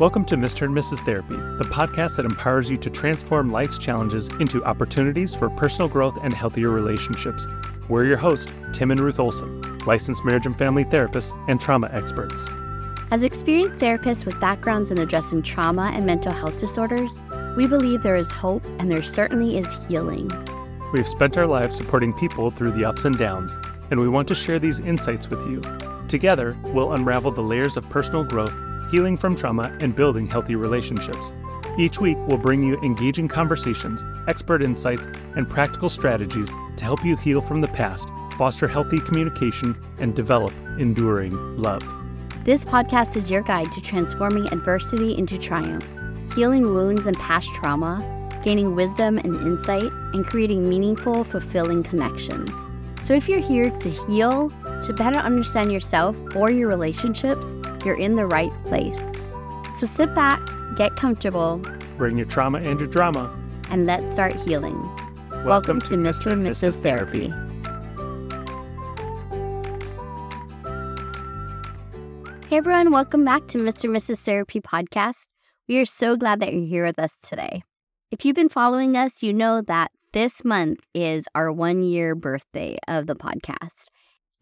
Welcome to Mr. and Mrs. Therapy, the podcast that empowers you to transform life's challenges into opportunities for personal growth and healthier relationships. We're your hosts, Tim and Ruth Olson, licensed marriage and family therapists and trauma experts. As experienced therapists with backgrounds in addressing trauma and mental health disorders, we believe there is hope and there certainly is healing. We've spent our lives supporting people through the ups and downs, and we want to share these insights with you. Together, we'll unravel the layers of personal growth healing from trauma, and building healthy relationships. Each week, we'll bring you engaging conversations, expert insights, and practical strategies to help you heal from the past, foster healthy communication, and develop enduring love. This podcast is your guide to transforming adversity into triumph, healing wounds and past trauma, gaining wisdom and insight, and creating meaningful, fulfilling connections. So if you're here to heal, to better understand yourself or your relationships, you're in the right place. So sit back, get comfortable, bring your trauma and your drama, and let's start healing. Welcome, Welcome to Mr. and Mrs. Therapy. Hey everyone, welcome back to Mr. and Mrs. Therapy podcast. We are so glad that you're here with us today. If you've been following us, you know that this month is our one year birthday of the podcast,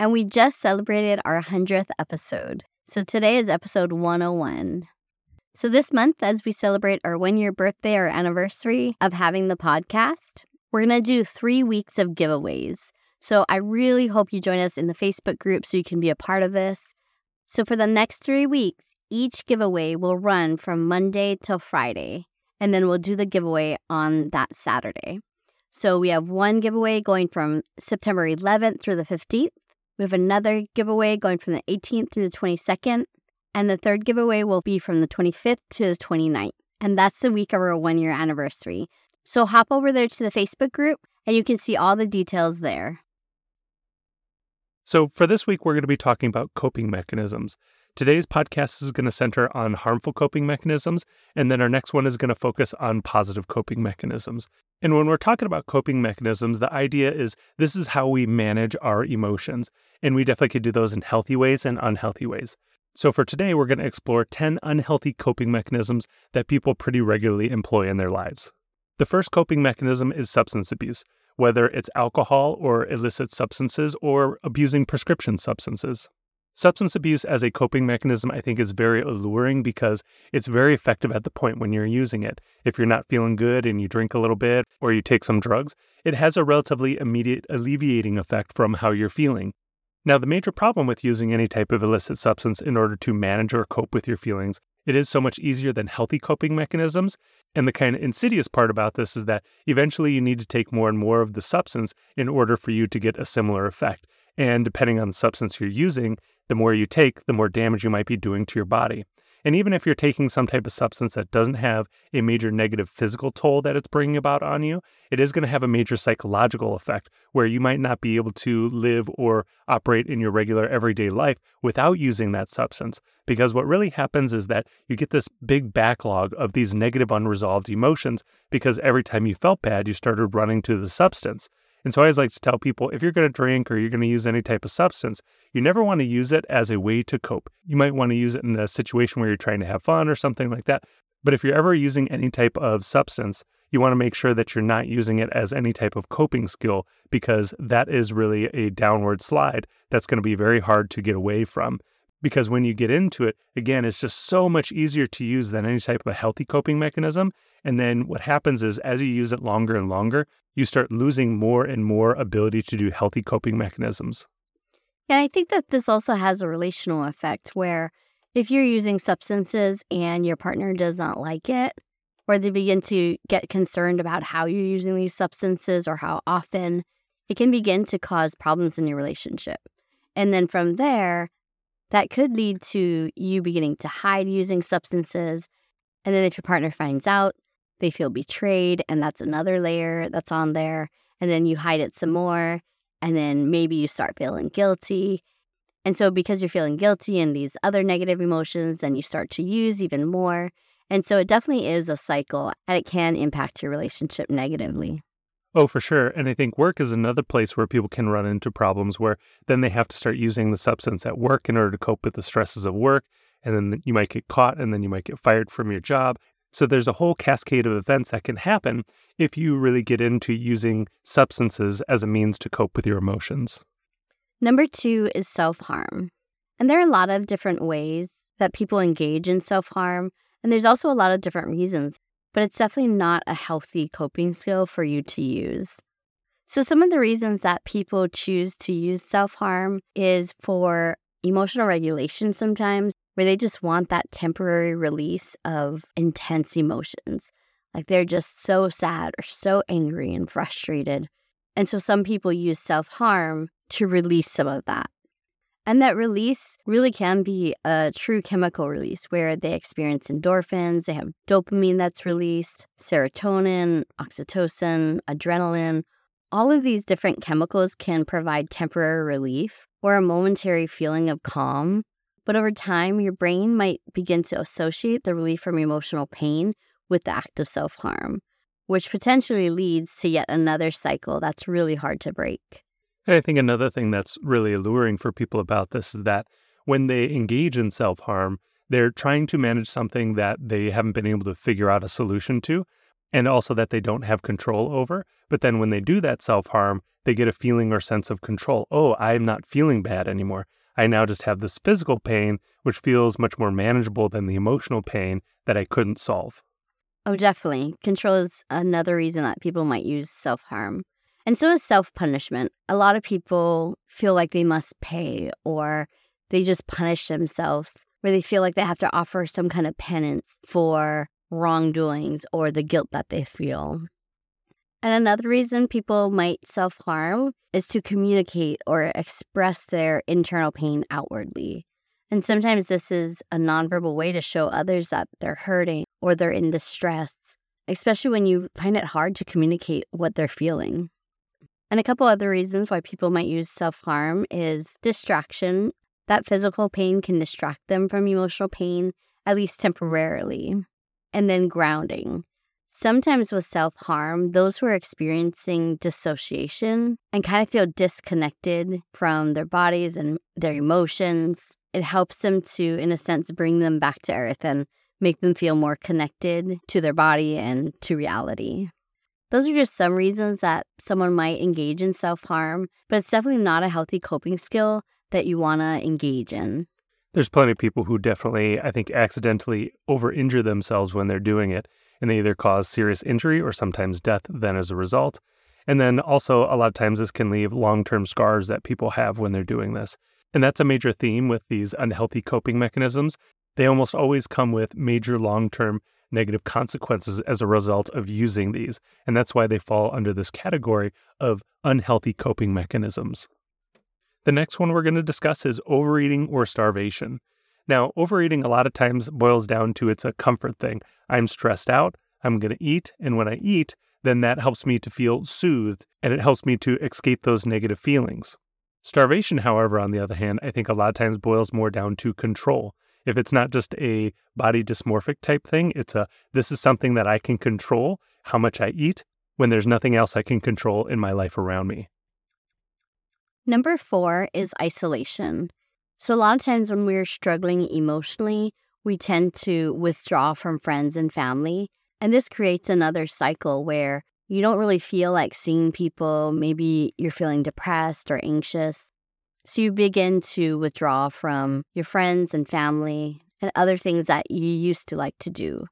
and we just celebrated our 100th episode. So today is episode 101. So this month, as we celebrate our one year birthday or anniversary of having the podcast, we're going to do three weeks of giveaways. So I really hope you join us in the Facebook group so you can be a part of this. So for the next three weeks, each giveaway will run from Monday till Friday, and then we'll do the giveaway on that Saturday. So we have one giveaway going from September 11th through the 15th. We have another giveaway going from the 18th to the 22nd. And the third giveaway will be from the 25th to the 29th. And that's the week of our one year anniversary. So hop over there to the Facebook group and you can see all the details there. So, for this week, we're going to be talking about coping mechanisms. Today's podcast is going to center on harmful coping mechanisms, and then our next one is going to focus on positive coping mechanisms. And when we're talking about coping mechanisms, the idea is this is how we manage our emotions. And we definitely could do those in healthy ways and unhealthy ways. So, for today, we're going to explore 10 unhealthy coping mechanisms that people pretty regularly employ in their lives. The first coping mechanism is substance abuse, whether it's alcohol or illicit substances or abusing prescription substances. Substance abuse as a coping mechanism, I think, is very alluring because it's very effective at the point when you're using it. If you're not feeling good and you drink a little bit or you take some drugs, it has a relatively immediate alleviating effect from how you're feeling. Now, the major problem with using any type of illicit substance in order to manage or cope with your feelings, it is so much easier than healthy coping mechanisms. And the kind of insidious part about this is that eventually you need to take more and more of the substance in order for you to get a similar effect. And depending on the substance you're using, the more you take, the more damage you might be doing to your body. And even if you're taking some type of substance that doesn't have a major negative physical toll that it's bringing about on you, it is going to have a major psychological effect where you might not be able to live or operate in your regular everyday life without using that substance. Because what really happens is that you get this big backlog of these negative unresolved emotions because every time you felt bad, you started running to the substance. And so I always like to tell people if you're going to drink or you're going to use any type of substance, you never want to use it as a way to cope. You might want to use it in a situation where you're trying to have fun or something like that. But if you're ever using any type of substance, you want to make sure that you're not using it as any type of coping skill because that is really a downward slide that's going to be very hard to get away from. Because when you get into it, again, it's just so much easier to use than any type of a healthy coping mechanism. And then what happens is as you use it longer and longer, you start losing more and more ability to do healthy coping mechanisms. And I think that this also has a relational effect where if you're using substances and your partner does not like it, or they begin to get concerned about how you're using these substances or how often, it can begin to cause problems in your relationship. And then from there, that could lead to you beginning to hide using substances. And then if your partner finds out, they feel betrayed, and that's another layer that's on there. And then you hide it some more, and then maybe you start feeling guilty. And so, because you're feeling guilty and these other negative emotions, then you start to use even more. And so, it definitely is a cycle and it can impact your relationship negatively. Oh, for sure. And I think work is another place where people can run into problems where then they have to start using the substance at work in order to cope with the stresses of work. and then you might get caught, and then you might get fired from your job. So there's a whole cascade of events that can happen if you really get into using substances as a means to cope with your emotions. Number two is self harm. And there are a lot of different ways that people engage in self harm. And there's also a lot of different reasons, but it's definitely not a healthy coping skill for you to use. So, some of the reasons that people choose to use self harm is for emotional regulation sometimes, where they just want that temporary release of intense emotions. Like they're just so sad or so angry and frustrated. And so some people use self harm to release some of that. And that release really can be a true chemical release where they experience endorphins, they have dopamine that's released, serotonin, oxytocin, adrenaline. All of these different chemicals can provide temporary relief or a momentary feeling of calm. But over time, your brain might begin to associate the relief from emotional pain with the act of self harm, which potentially leads to yet another cycle that's really hard to break. I think another thing that's really alluring for people about this is that when they engage in self harm, they're trying to manage something that they haven't been able to figure out a solution to, and also that they don't have control over. But then when they do that self harm, they get a feeling or sense of control. Oh, I'm not feeling bad anymore. I now just have this physical pain, which feels much more manageable than the emotional pain that I couldn't solve. Oh, definitely. Control is another reason that people might use self harm. And so is self punishment. A lot of people feel like they must pay or they just punish themselves, where they feel like they have to offer some kind of penance for wrongdoings or the guilt that they feel. And another reason people might self harm is to communicate or express their internal pain outwardly. And sometimes this is a nonverbal way to show others that they're hurting or they're in distress, especially when you find it hard to communicate what they're feeling. And a couple other reasons why people might use self harm is distraction. That physical pain can distract them from emotional pain, at least temporarily. And then grounding. Sometimes with self harm, those who are experiencing dissociation and kind of feel disconnected from their bodies and their emotions, it helps them to, in a sense, bring them back to earth and make them feel more connected to their body and to reality. Those are just some reasons that someone might engage in self harm, but it's definitely not a healthy coping skill that you want to engage in. There's plenty of people who definitely, I think, accidentally over injure themselves when they're doing it, and they either cause serious injury or sometimes death then as a result. And then also, a lot of times, this can leave long term scars that people have when they're doing this. And that's a major theme with these unhealthy coping mechanisms. They almost always come with major long term negative consequences as a result of using these. And that's why they fall under this category of unhealthy coping mechanisms. The next one we're going to discuss is overeating or starvation. Now, overeating a lot of times boils down to it's a comfort thing. I'm stressed out, I'm going to eat, and when I eat, then that helps me to feel soothed and it helps me to escape those negative feelings. Starvation, however, on the other hand, I think a lot of times boils more down to control. If it's not just a body dysmorphic type thing, it's a this is something that I can control how much I eat when there's nothing else I can control in my life around me. Number four is isolation. So, a lot of times when we're struggling emotionally, we tend to withdraw from friends and family. And this creates another cycle where you don't really feel like seeing people. Maybe you're feeling depressed or anxious. So you begin to withdraw from your friends and family and other things that you used to like to do.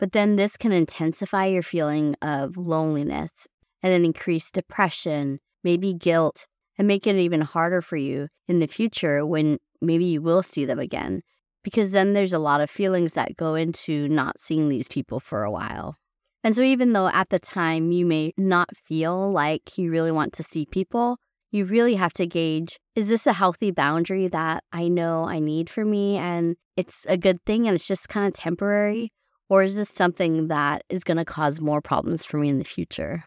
But then this can intensify your feeling of loneliness and then increase depression, maybe guilt, and make it even harder for you in the future when maybe you will see them again. Because then there's a lot of feelings that go into not seeing these people for a while. And so, even though at the time you may not feel like you really want to see people, you really have to gauge is this a healthy boundary that I know I need for me and it's a good thing and it's just kind of temporary? Or is this something that is going to cause more problems for me in the future?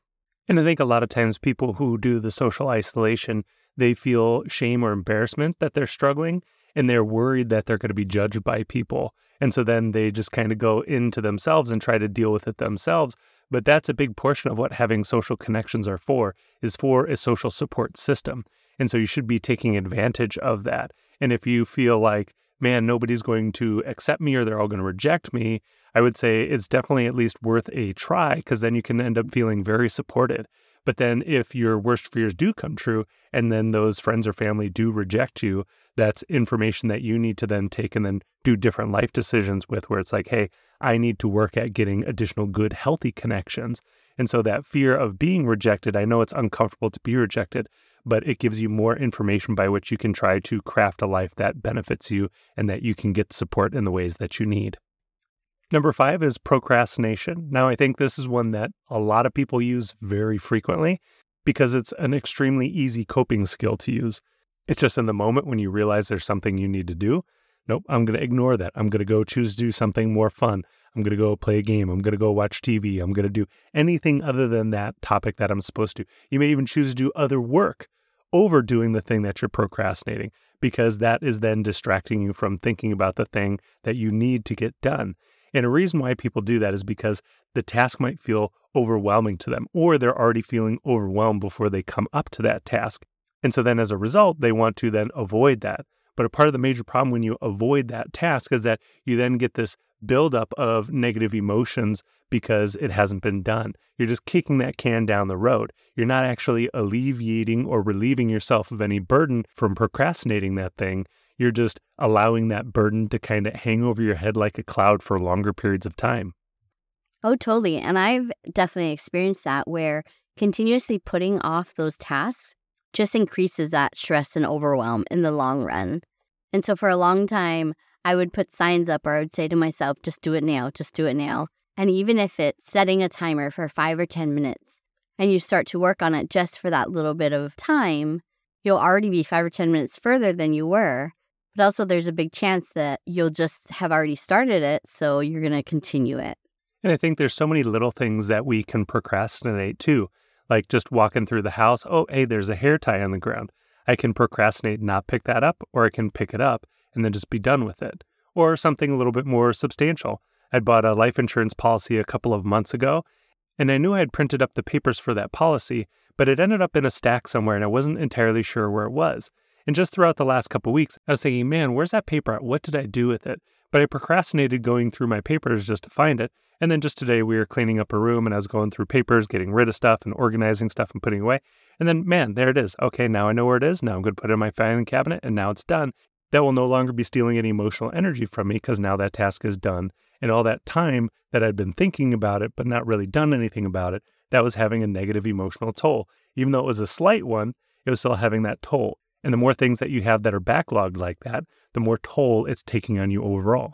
And I think a lot of times people who do the social isolation, they feel shame or embarrassment that they're struggling and they're worried that they're going to be judged by people. And so then they just kind of go into themselves and try to deal with it themselves but that's a big portion of what having social connections are for, is for a social support system. And so you should be taking advantage of that. And if you feel like man, nobody's going to accept me or they're all going to reject me, I would say it's definitely at least worth a try because then you can end up feeling very supported. But then if your worst fears do come true and then those friends or family do reject you, that's information that you need to then take and then do different life decisions with where it's like, hey, I need to work at getting additional good, healthy connections. And so that fear of being rejected, I know it's uncomfortable to be rejected, but it gives you more information by which you can try to craft a life that benefits you and that you can get support in the ways that you need. Number five is procrastination. Now, I think this is one that a lot of people use very frequently because it's an extremely easy coping skill to use. It's just in the moment when you realize there's something you need to do. Nope, I'm going to ignore that. I'm going to go choose to do something more fun. I'm going to go play a game. I'm going to go watch TV. I'm going to do anything other than that topic that I'm supposed to. You may even choose to do other work over doing the thing that you're procrastinating because that is then distracting you from thinking about the thing that you need to get done. And a reason why people do that is because the task might feel overwhelming to them, or they're already feeling overwhelmed before they come up to that task. And so then as a result, they want to then avoid that. But a part of the major problem when you avoid that task is that you then get this buildup of negative emotions because it hasn't been done. You're just kicking that can down the road. You're not actually alleviating or relieving yourself of any burden from procrastinating that thing you're just allowing that burden to kind of hang over your head like a cloud for longer periods of time. Oh, totally. And I've definitely experienced that where continuously putting off those tasks just increases that stress and overwhelm in the long run. And so for a long time, I would put signs up or I would say to myself, just do it now, just do it now. And even if it's setting a timer for five or 10 minutes and you start to work on it just for that little bit of time, you'll already be five or 10 minutes further than you were. But also, there's a big chance that you'll just have already started it. So you're going to continue it. And I think there's so many little things that we can procrastinate too, like just walking through the house. Oh, hey, there's a hair tie on the ground. I can procrastinate and not pick that up, or I can pick it up and then just be done with it. Or something a little bit more substantial. I bought a life insurance policy a couple of months ago, and I knew I had printed up the papers for that policy, but it ended up in a stack somewhere and I wasn't entirely sure where it was. And just throughout the last couple weeks, I was thinking, man, where's that paper at? What did I do with it? But I procrastinated going through my papers just to find it. And then just today, we were cleaning up a room and I was going through papers, getting rid of stuff and organizing stuff and putting away. And then, man, there it is. Okay, now I know where it is. Now I'm going to put it in my filing cabinet and now it's done. That will no longer be stealing any emotional energy from me because now that task is done. And all that time that I'd been thinking about it, but not really done anything about it, that was having a negative emotional toll. Even though it was a slight one, it was still having that toll. And the more things that you have that are backlogged like that, the more toll it's taking on you overall.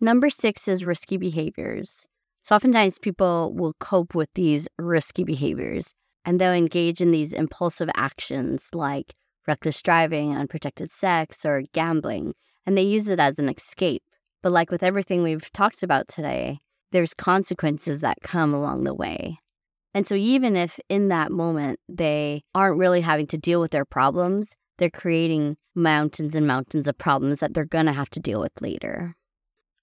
Number six is risky behaviors. So, oftentimes people will cope with these risky behaviors and they'll engage in these impulsive actions like reckless driving, unprotected sex, or gambling, and they use it as an escape. But, like with everything we've talked about today, there's consequences that come along the way. And so, even if in that moment they aren't really having to deal with their problems, they're creating mountains and mountains of problems that they're going to have to deal with later.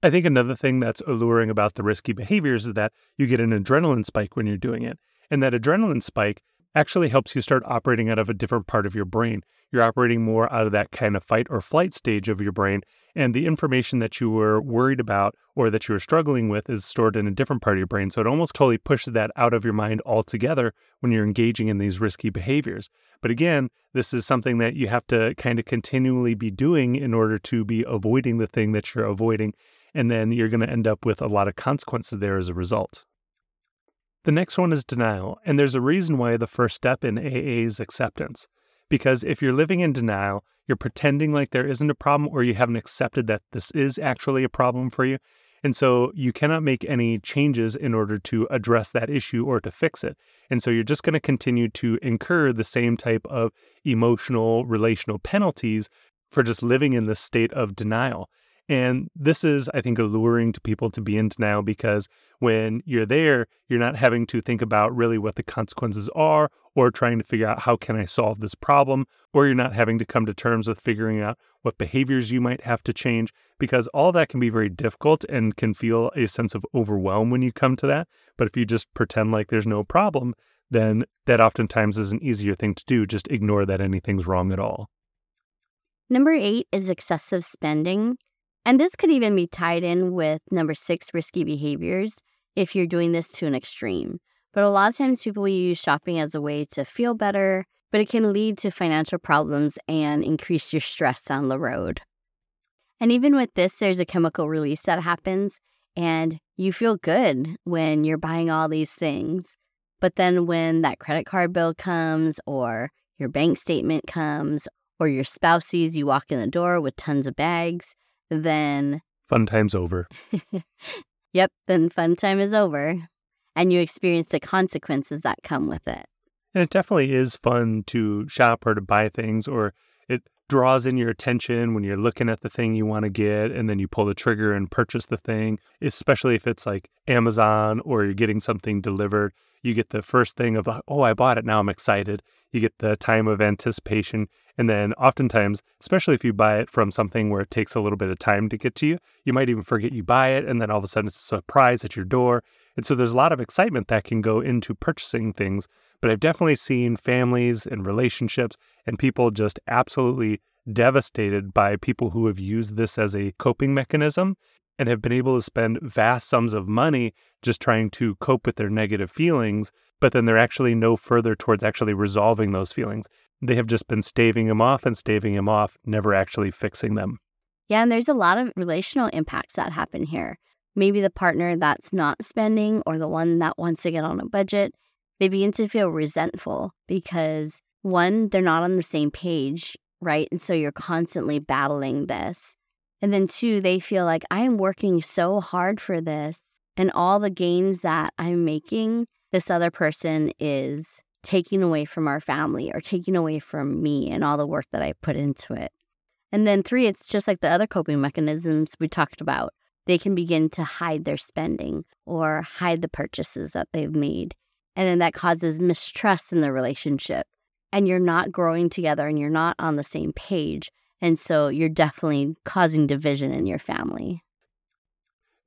I think another thing that's alluring about the risky behaviors is that you get an adrenaline spike when you're doing it. And that adrenaline spike actually helps you start operating out of a different part of your brain. You're operating more out of that kind of fight or flight stage of your brain. And the information that you were worried about or that you were struggling with is stored in a different part of your brain. So it almost totally pushes that out of your mind altogether when you're engaging in these risky behaviors. But again, this is something that you have to kind of continually be doing in order to be avoiding the thing that you're avoiding. And then you're going to end up with a lot of consequences there as a result. The next one is denial. And there's a reason why the first step in AA is acceptance. Because if you're living in denial, you're pretending like there isn't a problem or you haven't accepted that this is actually a problem for you. And so you cannot make any changes in order to address that issue or to fix it. And so you're just going to continue to incur the same type of emotional, relational penalties for just living in this state of denial. And this is, I think, alluring to people to be in denial because when you're there, you're not having to think about really what the consequences are or trying to figure out how can I solve this problem, or you're not having to come to terms with figuring out what behaviors you might have to change because all that can be very difficult and can feel a sense of overwhelm when you come to that. But if you just pretend like there's no problem, then that oftentimes is an easier thing to do. Just ignore that anything's wrong at all. Number eight is excessive spending. And this could even be tied in with number six, risky behaviors, if you're doing this to an extreme. But a lot of times people use shopping as a way to feel better, but it can lead to financial problems and increase your stress on the road. And even with this, there's a chemical release that happens, and you feel good when you're buying all these things. But then when that credit card bill comes, or your bank statement comes, or your spouse sees you walk in the door with tons of bags, then fun time's over. yep, then fun time is over. And you experience the consequences that come with it. And it definitely is fun to shop or to buy things, or it draws in your attention when you're looking at the thing you want to get and then you pull the trigger and purchase the thing, especially if it's like Amazon or you're getting something delivered. You get the first thing of, oh, I bought it. Now I'm excited. You get the time of anticipation. And then oftentimes, especially if you buy it from something where it takes a little bit of time to get to you, you might even forget you buy it. And then all of a sudden it's a surprise at your door. And so there's a lot of excitement that can go into purchasing things. But I've definitely seen families and relationships and people just absolutely devastated by people who have used this as a coping mechanism and have been able to spend vast sums of money just trying to cope with their negative feelings, but then they're actually no further towards actually resolving those feelings. They have just been staving them off and staving them off, never actually fixing them. Yeah, and there's a lot of relational impacts that happen here. Maybe the partner that's not spending or the one that wants to get on a budget, they begin to feel resentful because one, they're not on the same page, right? And so you're constantly battling this. And then two, they feel like I am working so hard for this and all the gains that I'm making, this other person is taking away from our family or taking away from me and all the work that I put into it. And then three, it's just like the other coping mechanisms we talked about. They can begin to hide their spending or hide the purchases that they've made. And then that causes mistrust in the relationship. And you're not growing together and you're not on the same page. And so you're definitely causing division in your family.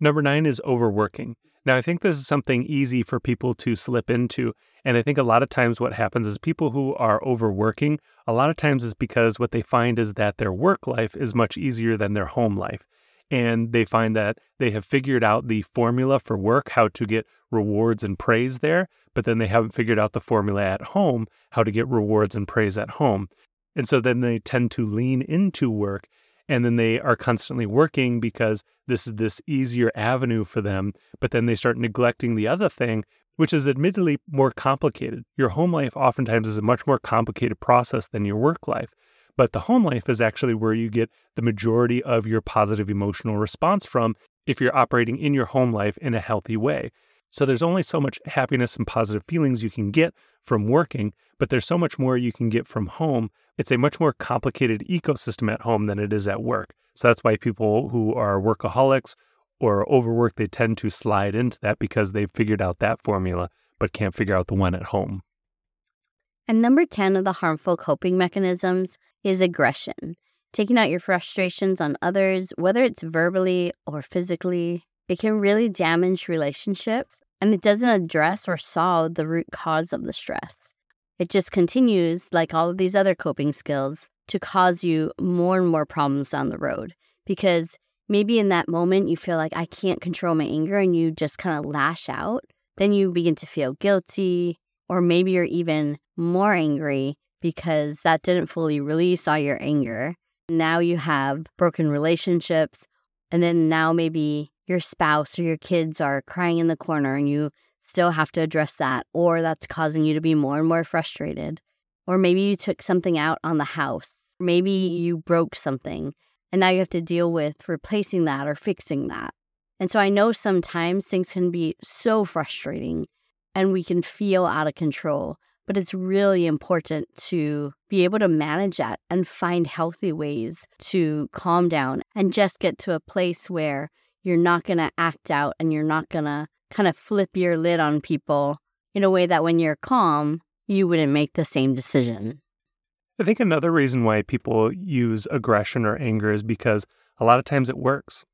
Number nine is overworking. Now, I think this is something easy for people to slip into. And I think a lot of times what happens is people who are overworking, a lot of times is because what they find is that their work life is much easier than their home life. And they find that they have figured out the formula for work, how to get rewards and praise there, but then they haven't figured out the formula at home, how to get rewards and praise at home. And so then they tend to lean into work and then they are constantly working because this is this easier avenue for them but then they start neglecting the other thing which is admittedly more complicated. Your home life oftentimes is a much more complicated process than your work life but the home life is actually where you get the majority of your positive emotional response from if you're operating in your home life in a healthy way so there's only so much happiness and positive feelings you can get from working, but there's so much more you can get from home. It's a much more complicated ecosystem at home than it is at work. So that's why people who are workaholics or overworked, they tend to slide into that because they've figured out that formula, but can't figure out the one at home. And number 10 of the harmful coping mechanisms is aggression, taking out your frustrations on others, whether it's verbally or physically. It can really damage relationships and it doesn't address or solve the root cause of the stress. It just continues, like all of these other coping skills, to cause you more and more problems down the road. Because maybe in that moment you feel like I can't control my anger and you just kind of lash out. Then you begin to feel guilty, or maybe you're even more angry because that didn't fully release all your anger. Now you have broken relationships, and then now maybe your spouse or your kids are crying in the corner and you still have to address that, or that's causing you to be more and more frustrated. Or maybe you took something out on the house. Maybe you broke something and now you have to deal with replacing that or fixing that. And so I know sometimes things can be so frustrating and we can feel out of control, but it's really important to be able to manage that and find healthy ways to calm down and just get to a place where you're not going to act out and you're not going to kind of flip your lid on people in a way that when you're calm, you wouldn't make the same decision. I think another reason why people use aggression or anger is because a lot of times it works.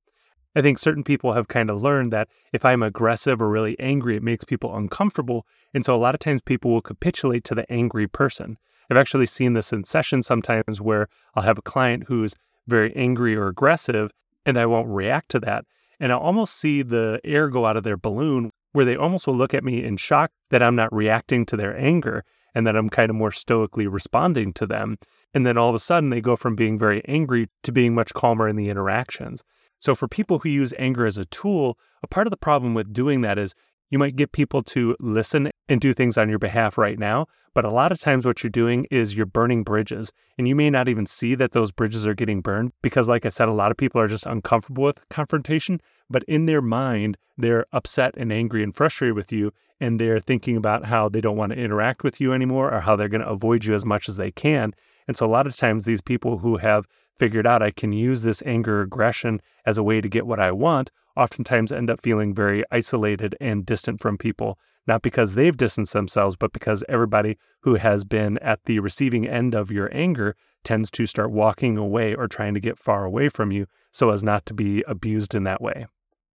I think certain people have kind of learned that if I'm aggressive or really angry, it makes people uncomfortable. And so a lot of times people will capitulate to the angry person. I've actually seen this in sessions sometimes where I'll have a client who's very angry or aggressive, and I won't react to that. And I'll almost see the air go out of their balloon where they almost will look at me in shock that I'm not reacting to their anger and that I'm kind of more stoically responding to them. And then all of a sudden, they go from being very angry to being much calmer in the interactions. So, for people who use anger as a tool, a part of the problem with doing that is you might get people to listen and do things on your behalf right now. But a lot of times, what you're doing is you're burning bridges, and you may not even see that those bridges are getting burned because, like I said, a lot of people are just uncomfortable with confrontation. But in their mind, they're upset and angry and frustrated with you, and they're thinking about how they don't want to interact with you anymore or how they're going to avoid you as much as they can. And so, a lot of times, these people who have figured out I can use this anger aggression as a way to get what I want oftentimes end up feeling very isolated and distant from people, not because they've distanced themselves, but because everybody who has been at the receiving end of your anger tends to start walking away or trying to get far away from you so as not to be abused in that way.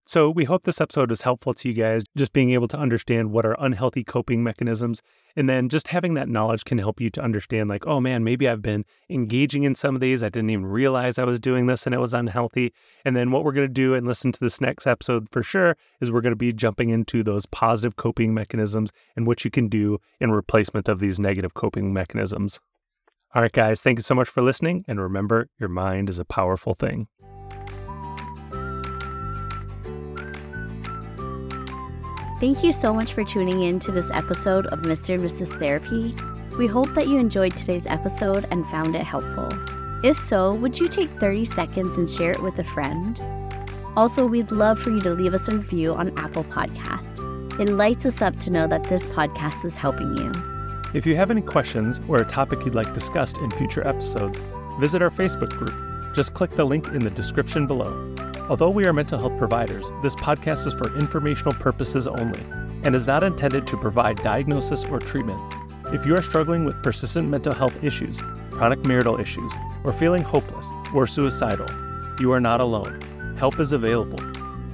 So, we hope this episode is helpful to you guys, just being able to understand what are unhealthy coping mechanisms. And then just having that knowledge can help you to understand, like, oh man, maybe I've been engaging in some of these. I didn't even realize I was doing this and it was unhealthy. And then what we're going to do and listen to this next episode for sure is we're going to be jumping into those positive coping mechanisms and what you can do in replacement of these negative coping mechanisms. All right, guys, thank you so much for listening. And remember, your mind is a powerful thing. Thank you so much for tuning in to this episode of Mr. and Mrs. Therapy. We hope that you enjoyed today's episode and found it helpful. If so, would you take 30 seconds and share it with a friend? Also, we'd love for you to leave us a review on Apple Podcast. It lights us up to know that this podcast is helping you. If you have any questions or a topic you'd like discussed in future episodes, visit our Facebook group. Just click the link in the description below. Although we are mental health providers, this podcast is for informational purposes only and is not intended to provide diagnosis or treatment. If you are struggling with persistent mental health issues, chronic marital issues, or feeling hopeless or suicidal, you are not alone. Help is available.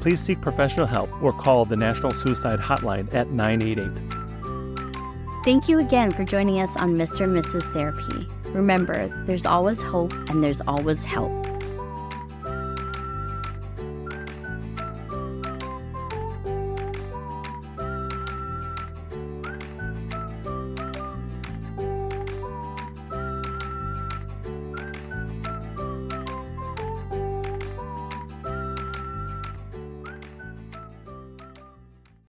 Please seek professional help or call the National Suicide Hotline at 988. Thank you again for joining us on Mr. and Mrs. Therapy. Remember, there's always hope and there's always help.